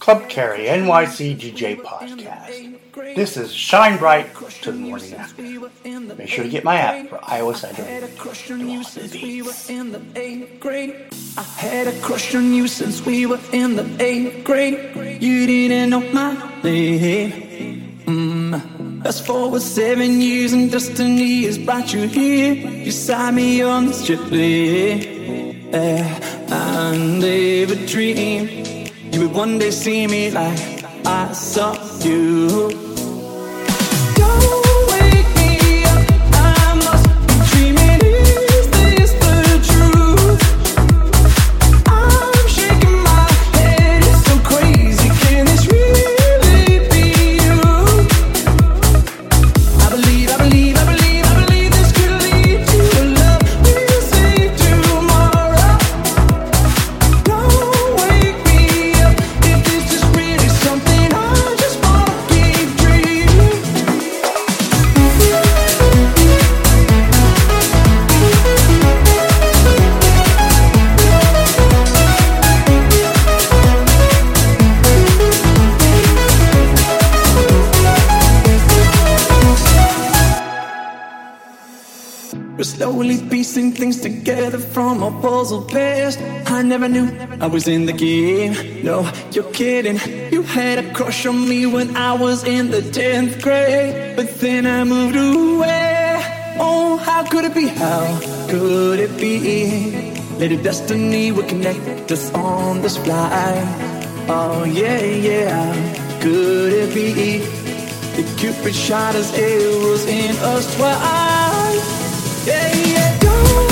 Club Carry NYC DJ podcast. This is Shine Bright to the Morning After. Make sure to get my app for iOS Android. I had a crush on you since we were in the eighth grade. I had a crush on new sense, we were in the great grade. you didn't know my name. Mm. Fast forward seven years and destiny has brought you here. You signed me on this triplet. Yeah, I never dreamed you would one day see me like I saw you. From a puzzle past. I never knew I was in the game. No, you're kidding. You had a crush on me when I was in the 10th grade. But then I moved away. Oh, how could it be? How could it be? Lady Destiny would connect us on this flight. Oh, yeah, yeah. Could it be? The Cupid shot his arrows in us twice. Yeah, yeah.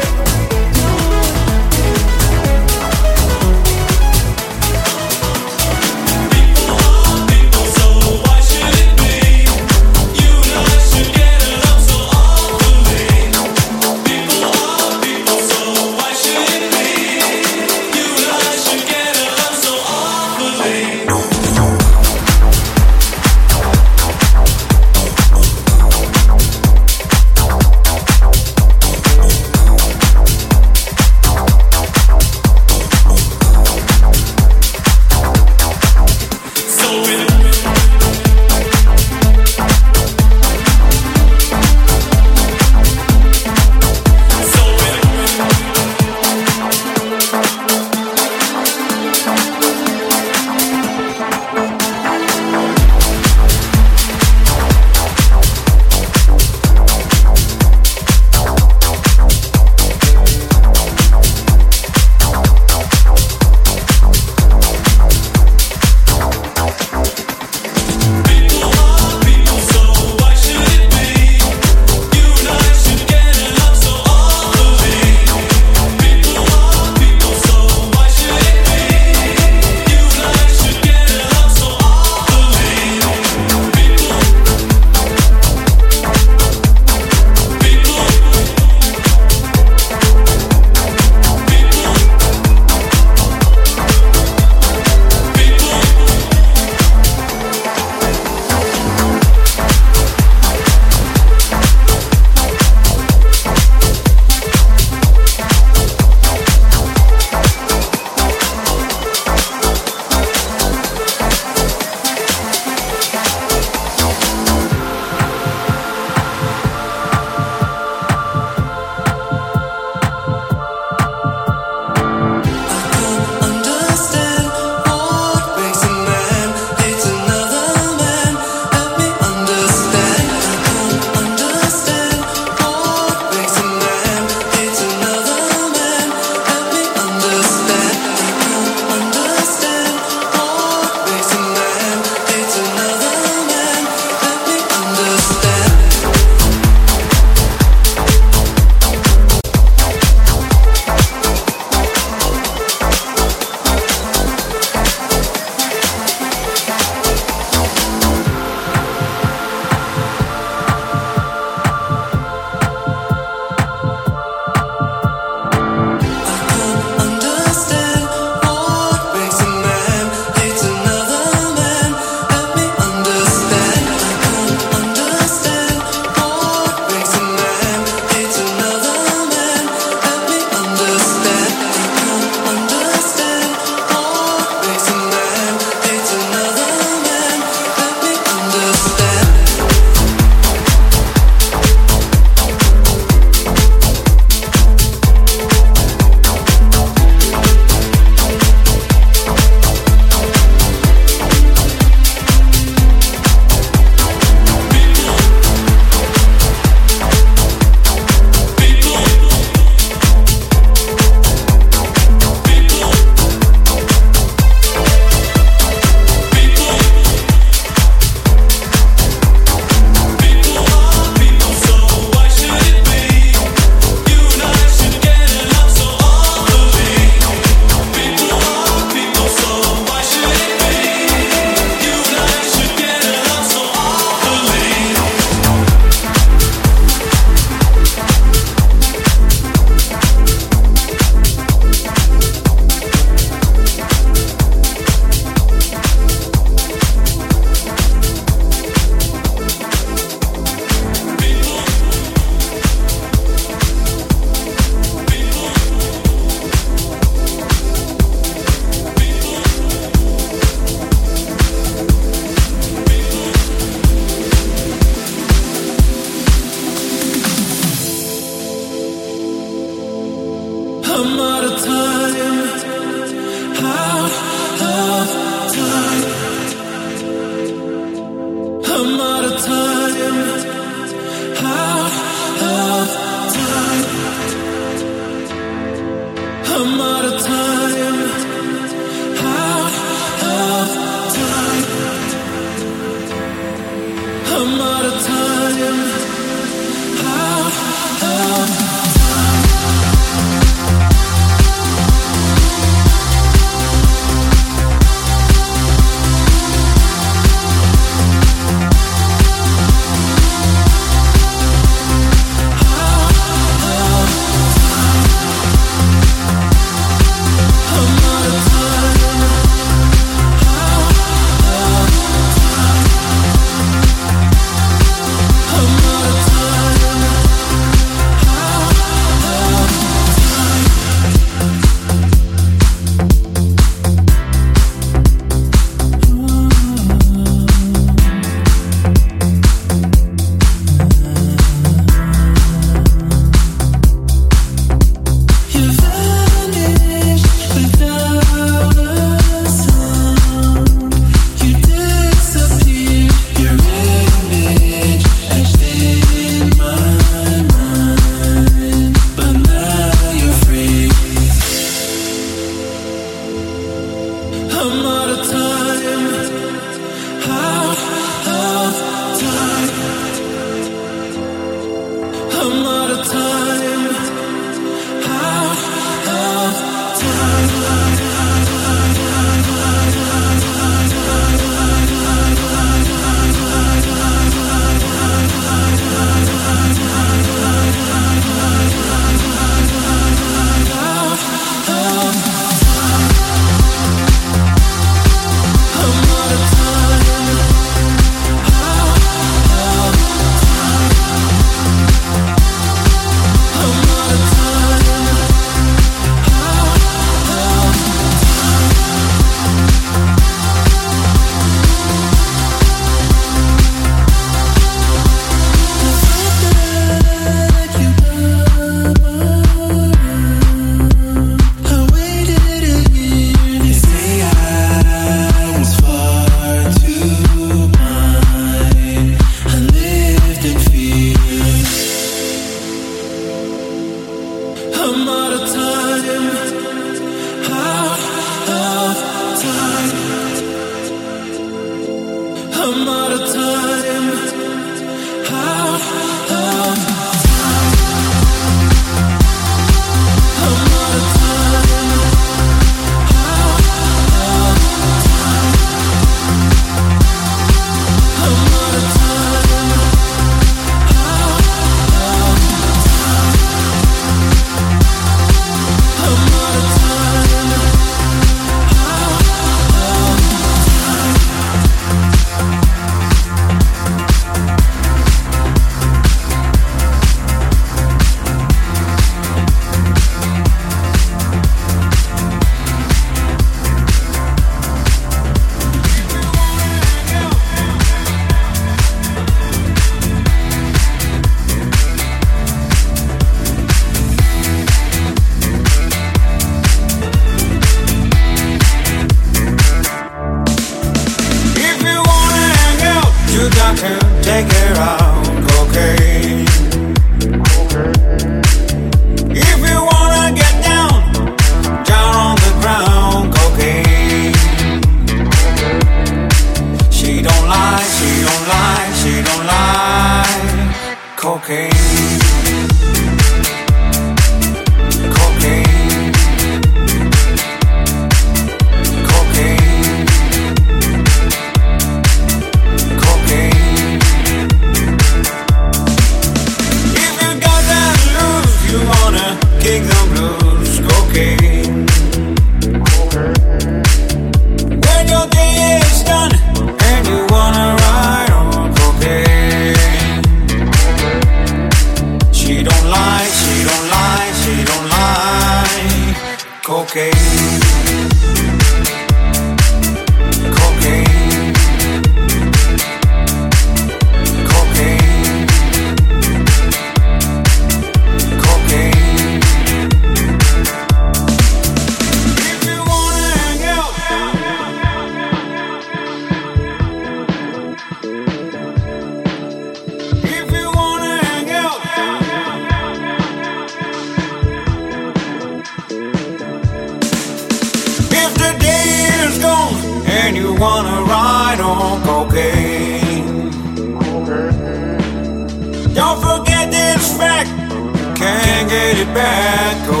Pretty bad cocaine.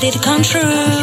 Let it come true.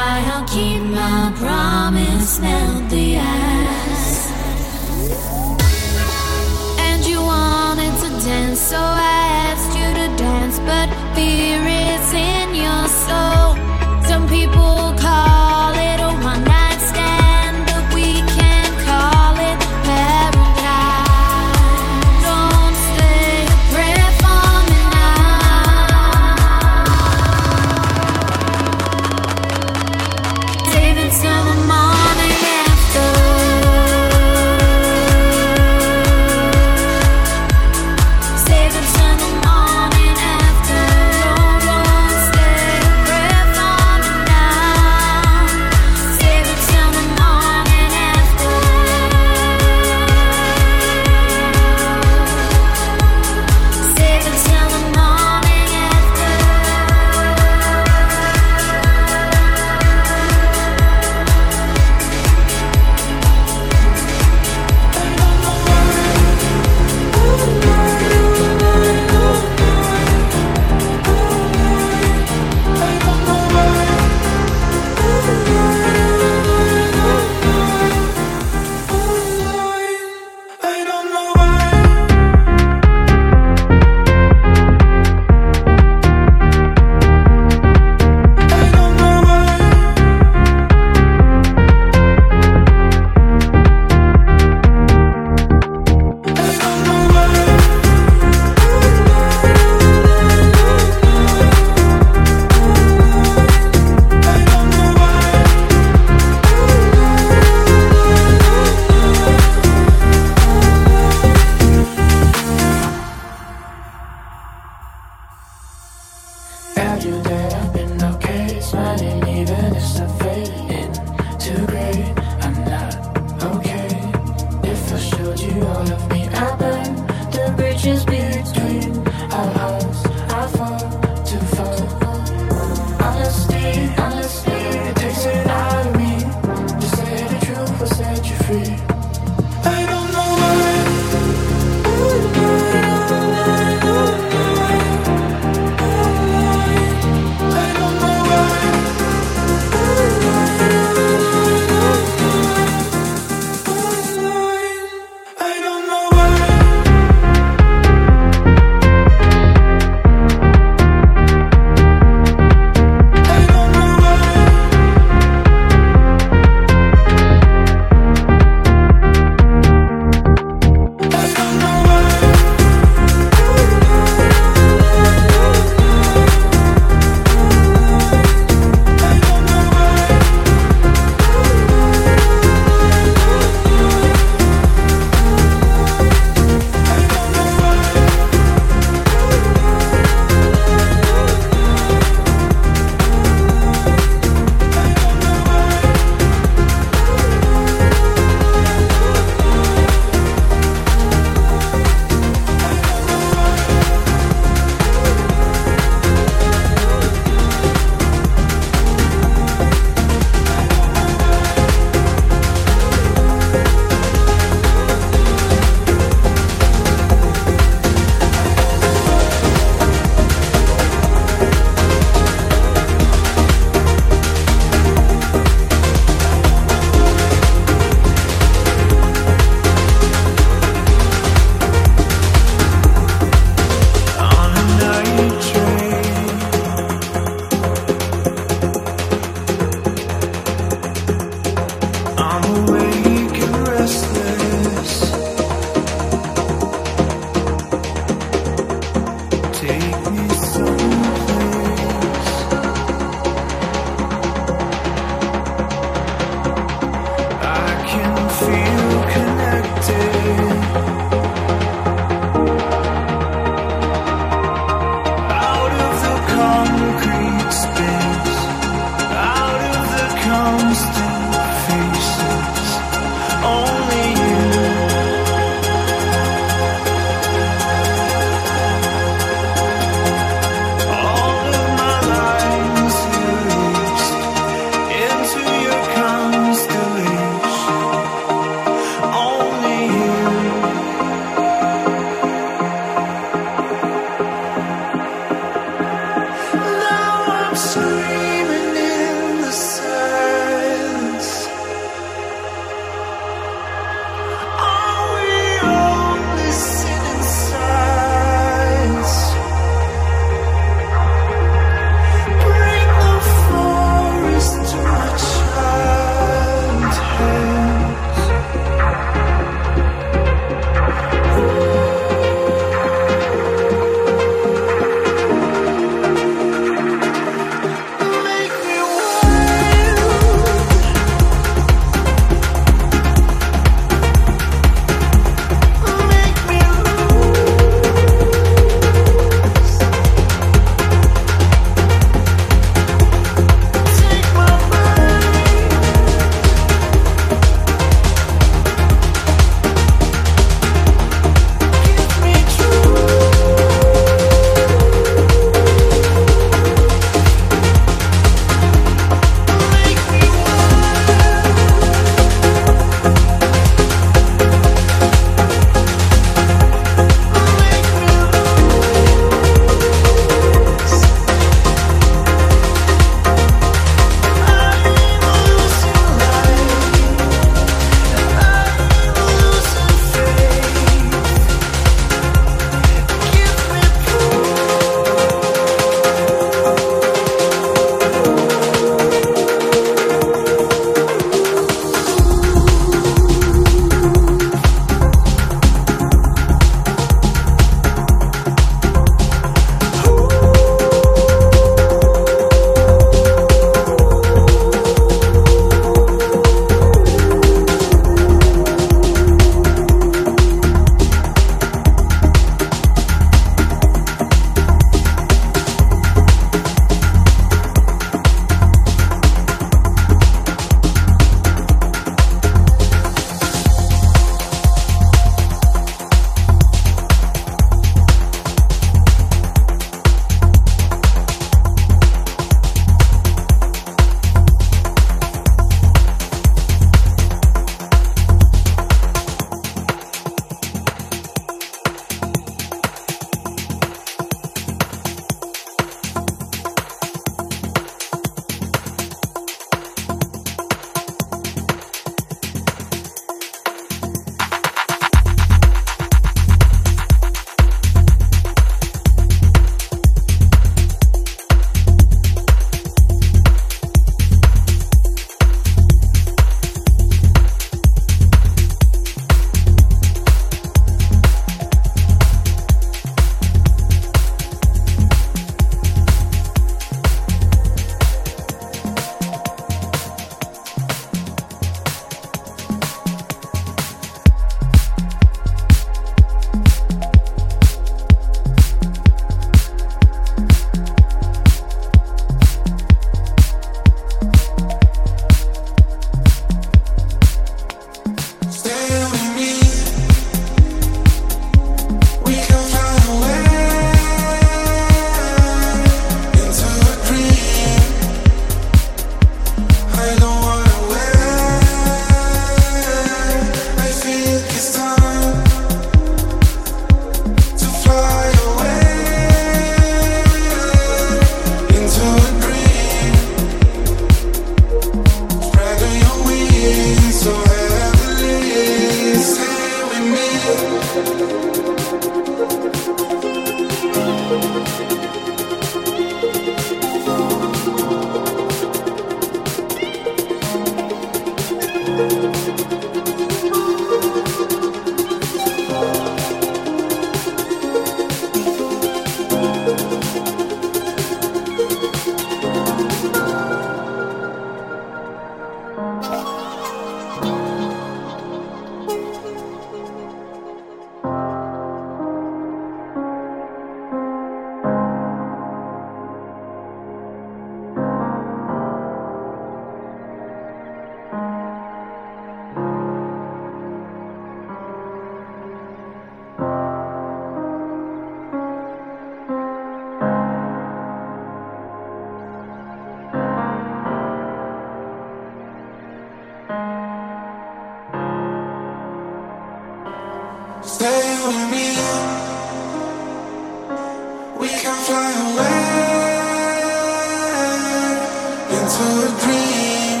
dream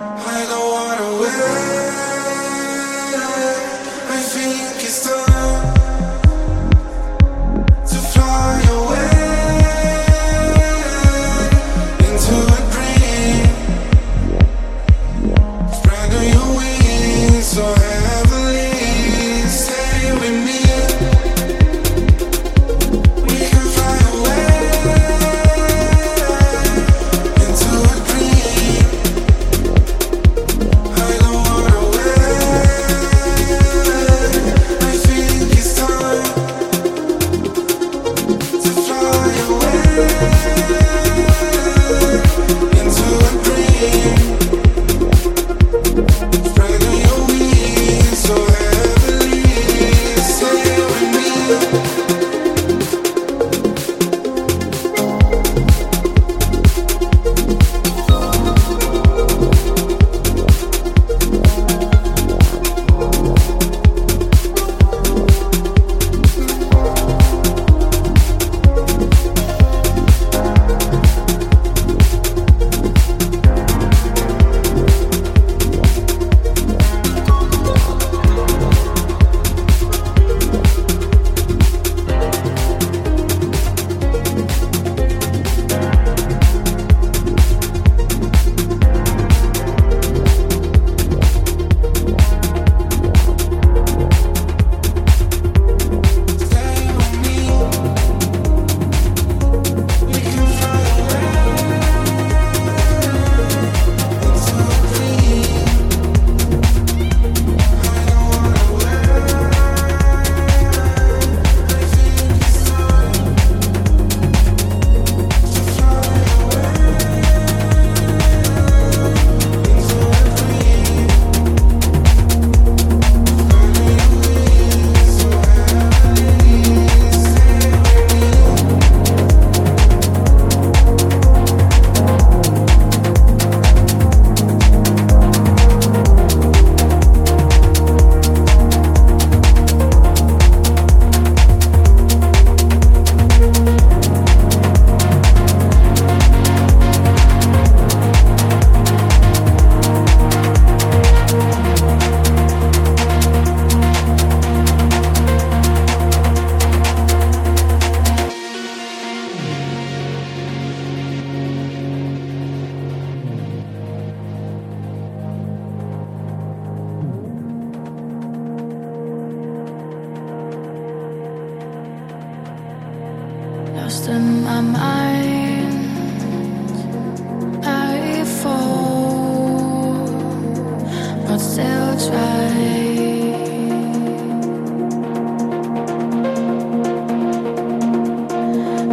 I don't wanna wait. I think it's time.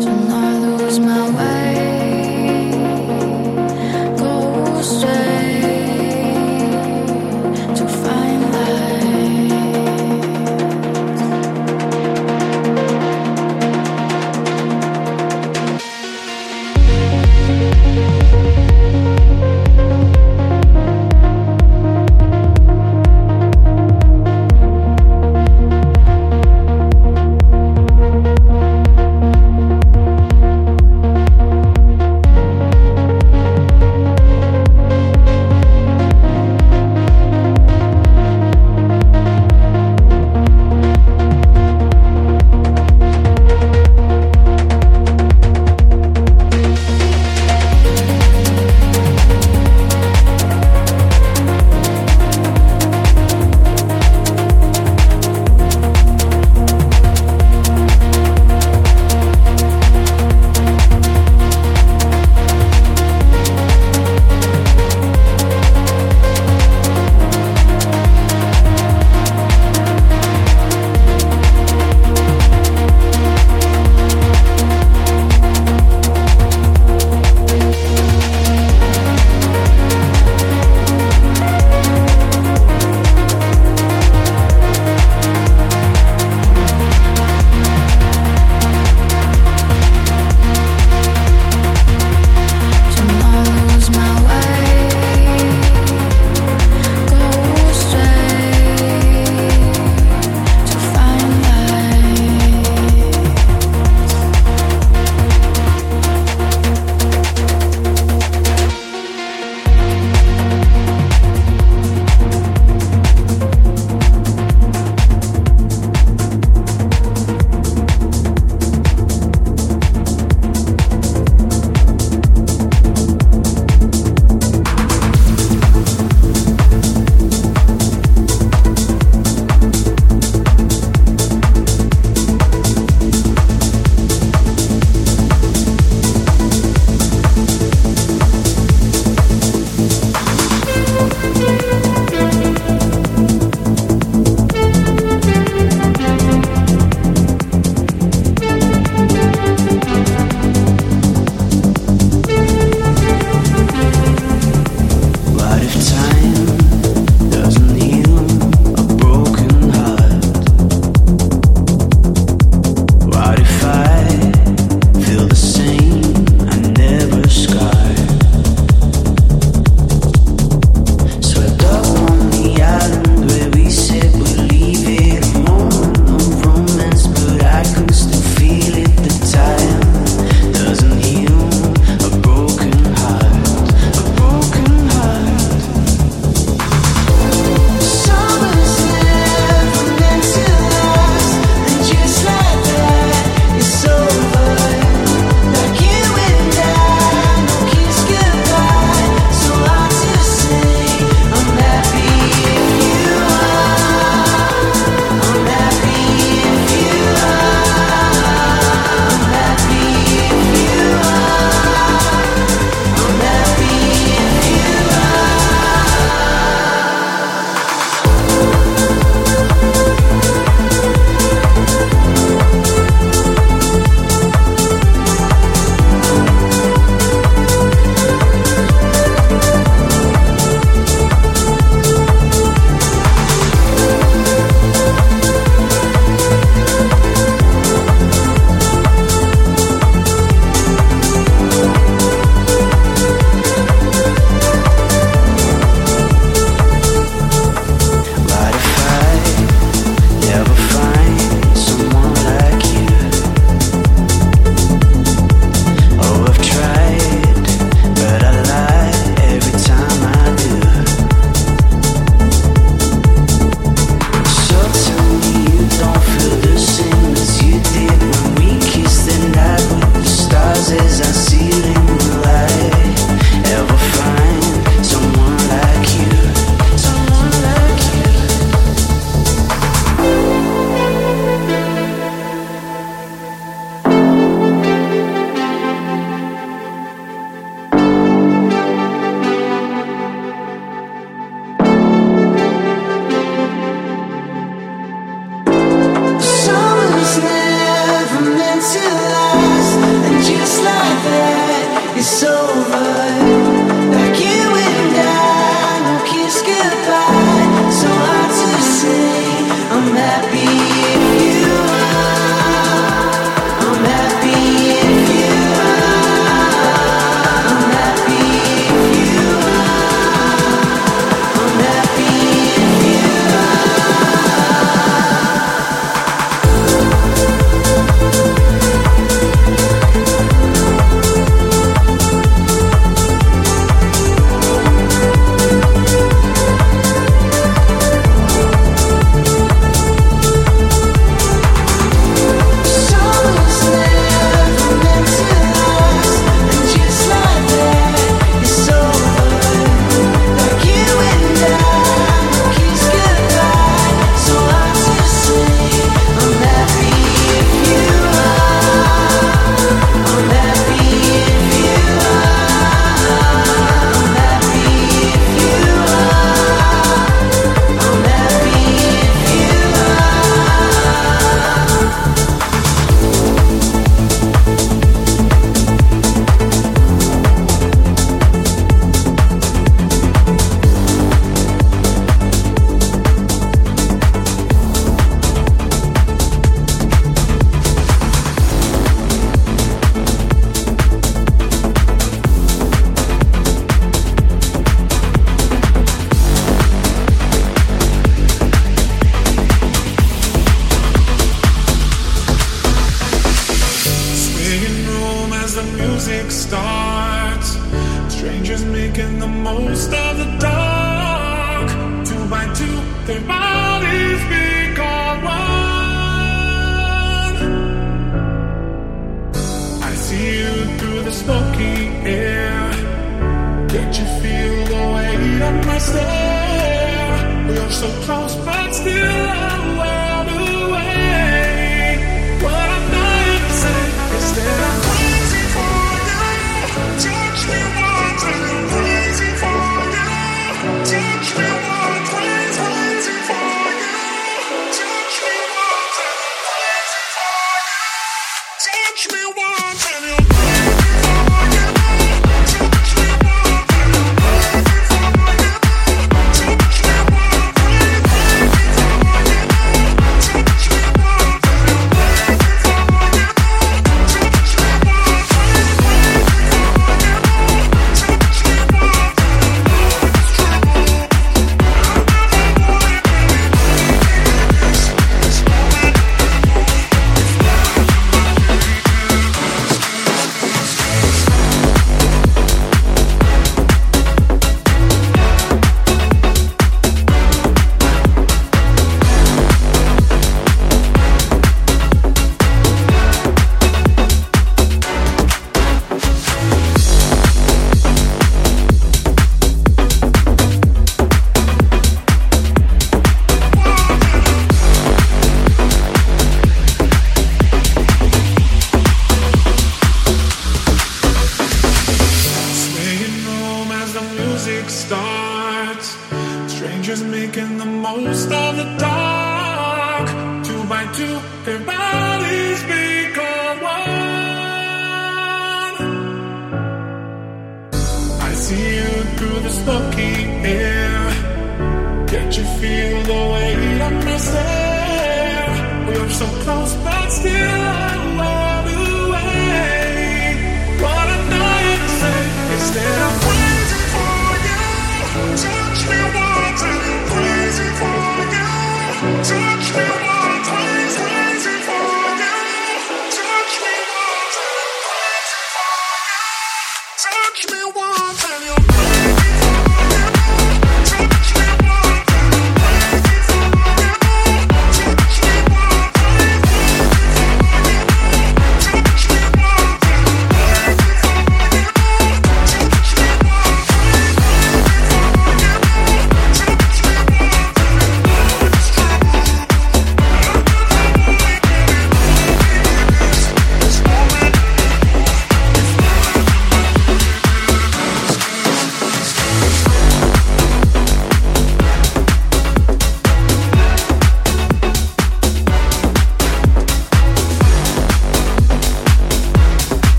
tonight lose my way.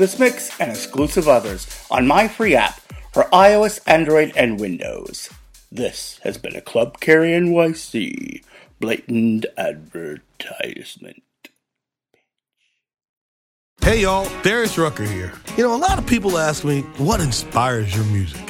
This mix and exclusive others on my free app for iOS, Android, and Windows. This has been a Club Carry NYC blatant advertisement. Hey y'all, Darius Rucker here. You know, a lot of people ask me, what inspires your music?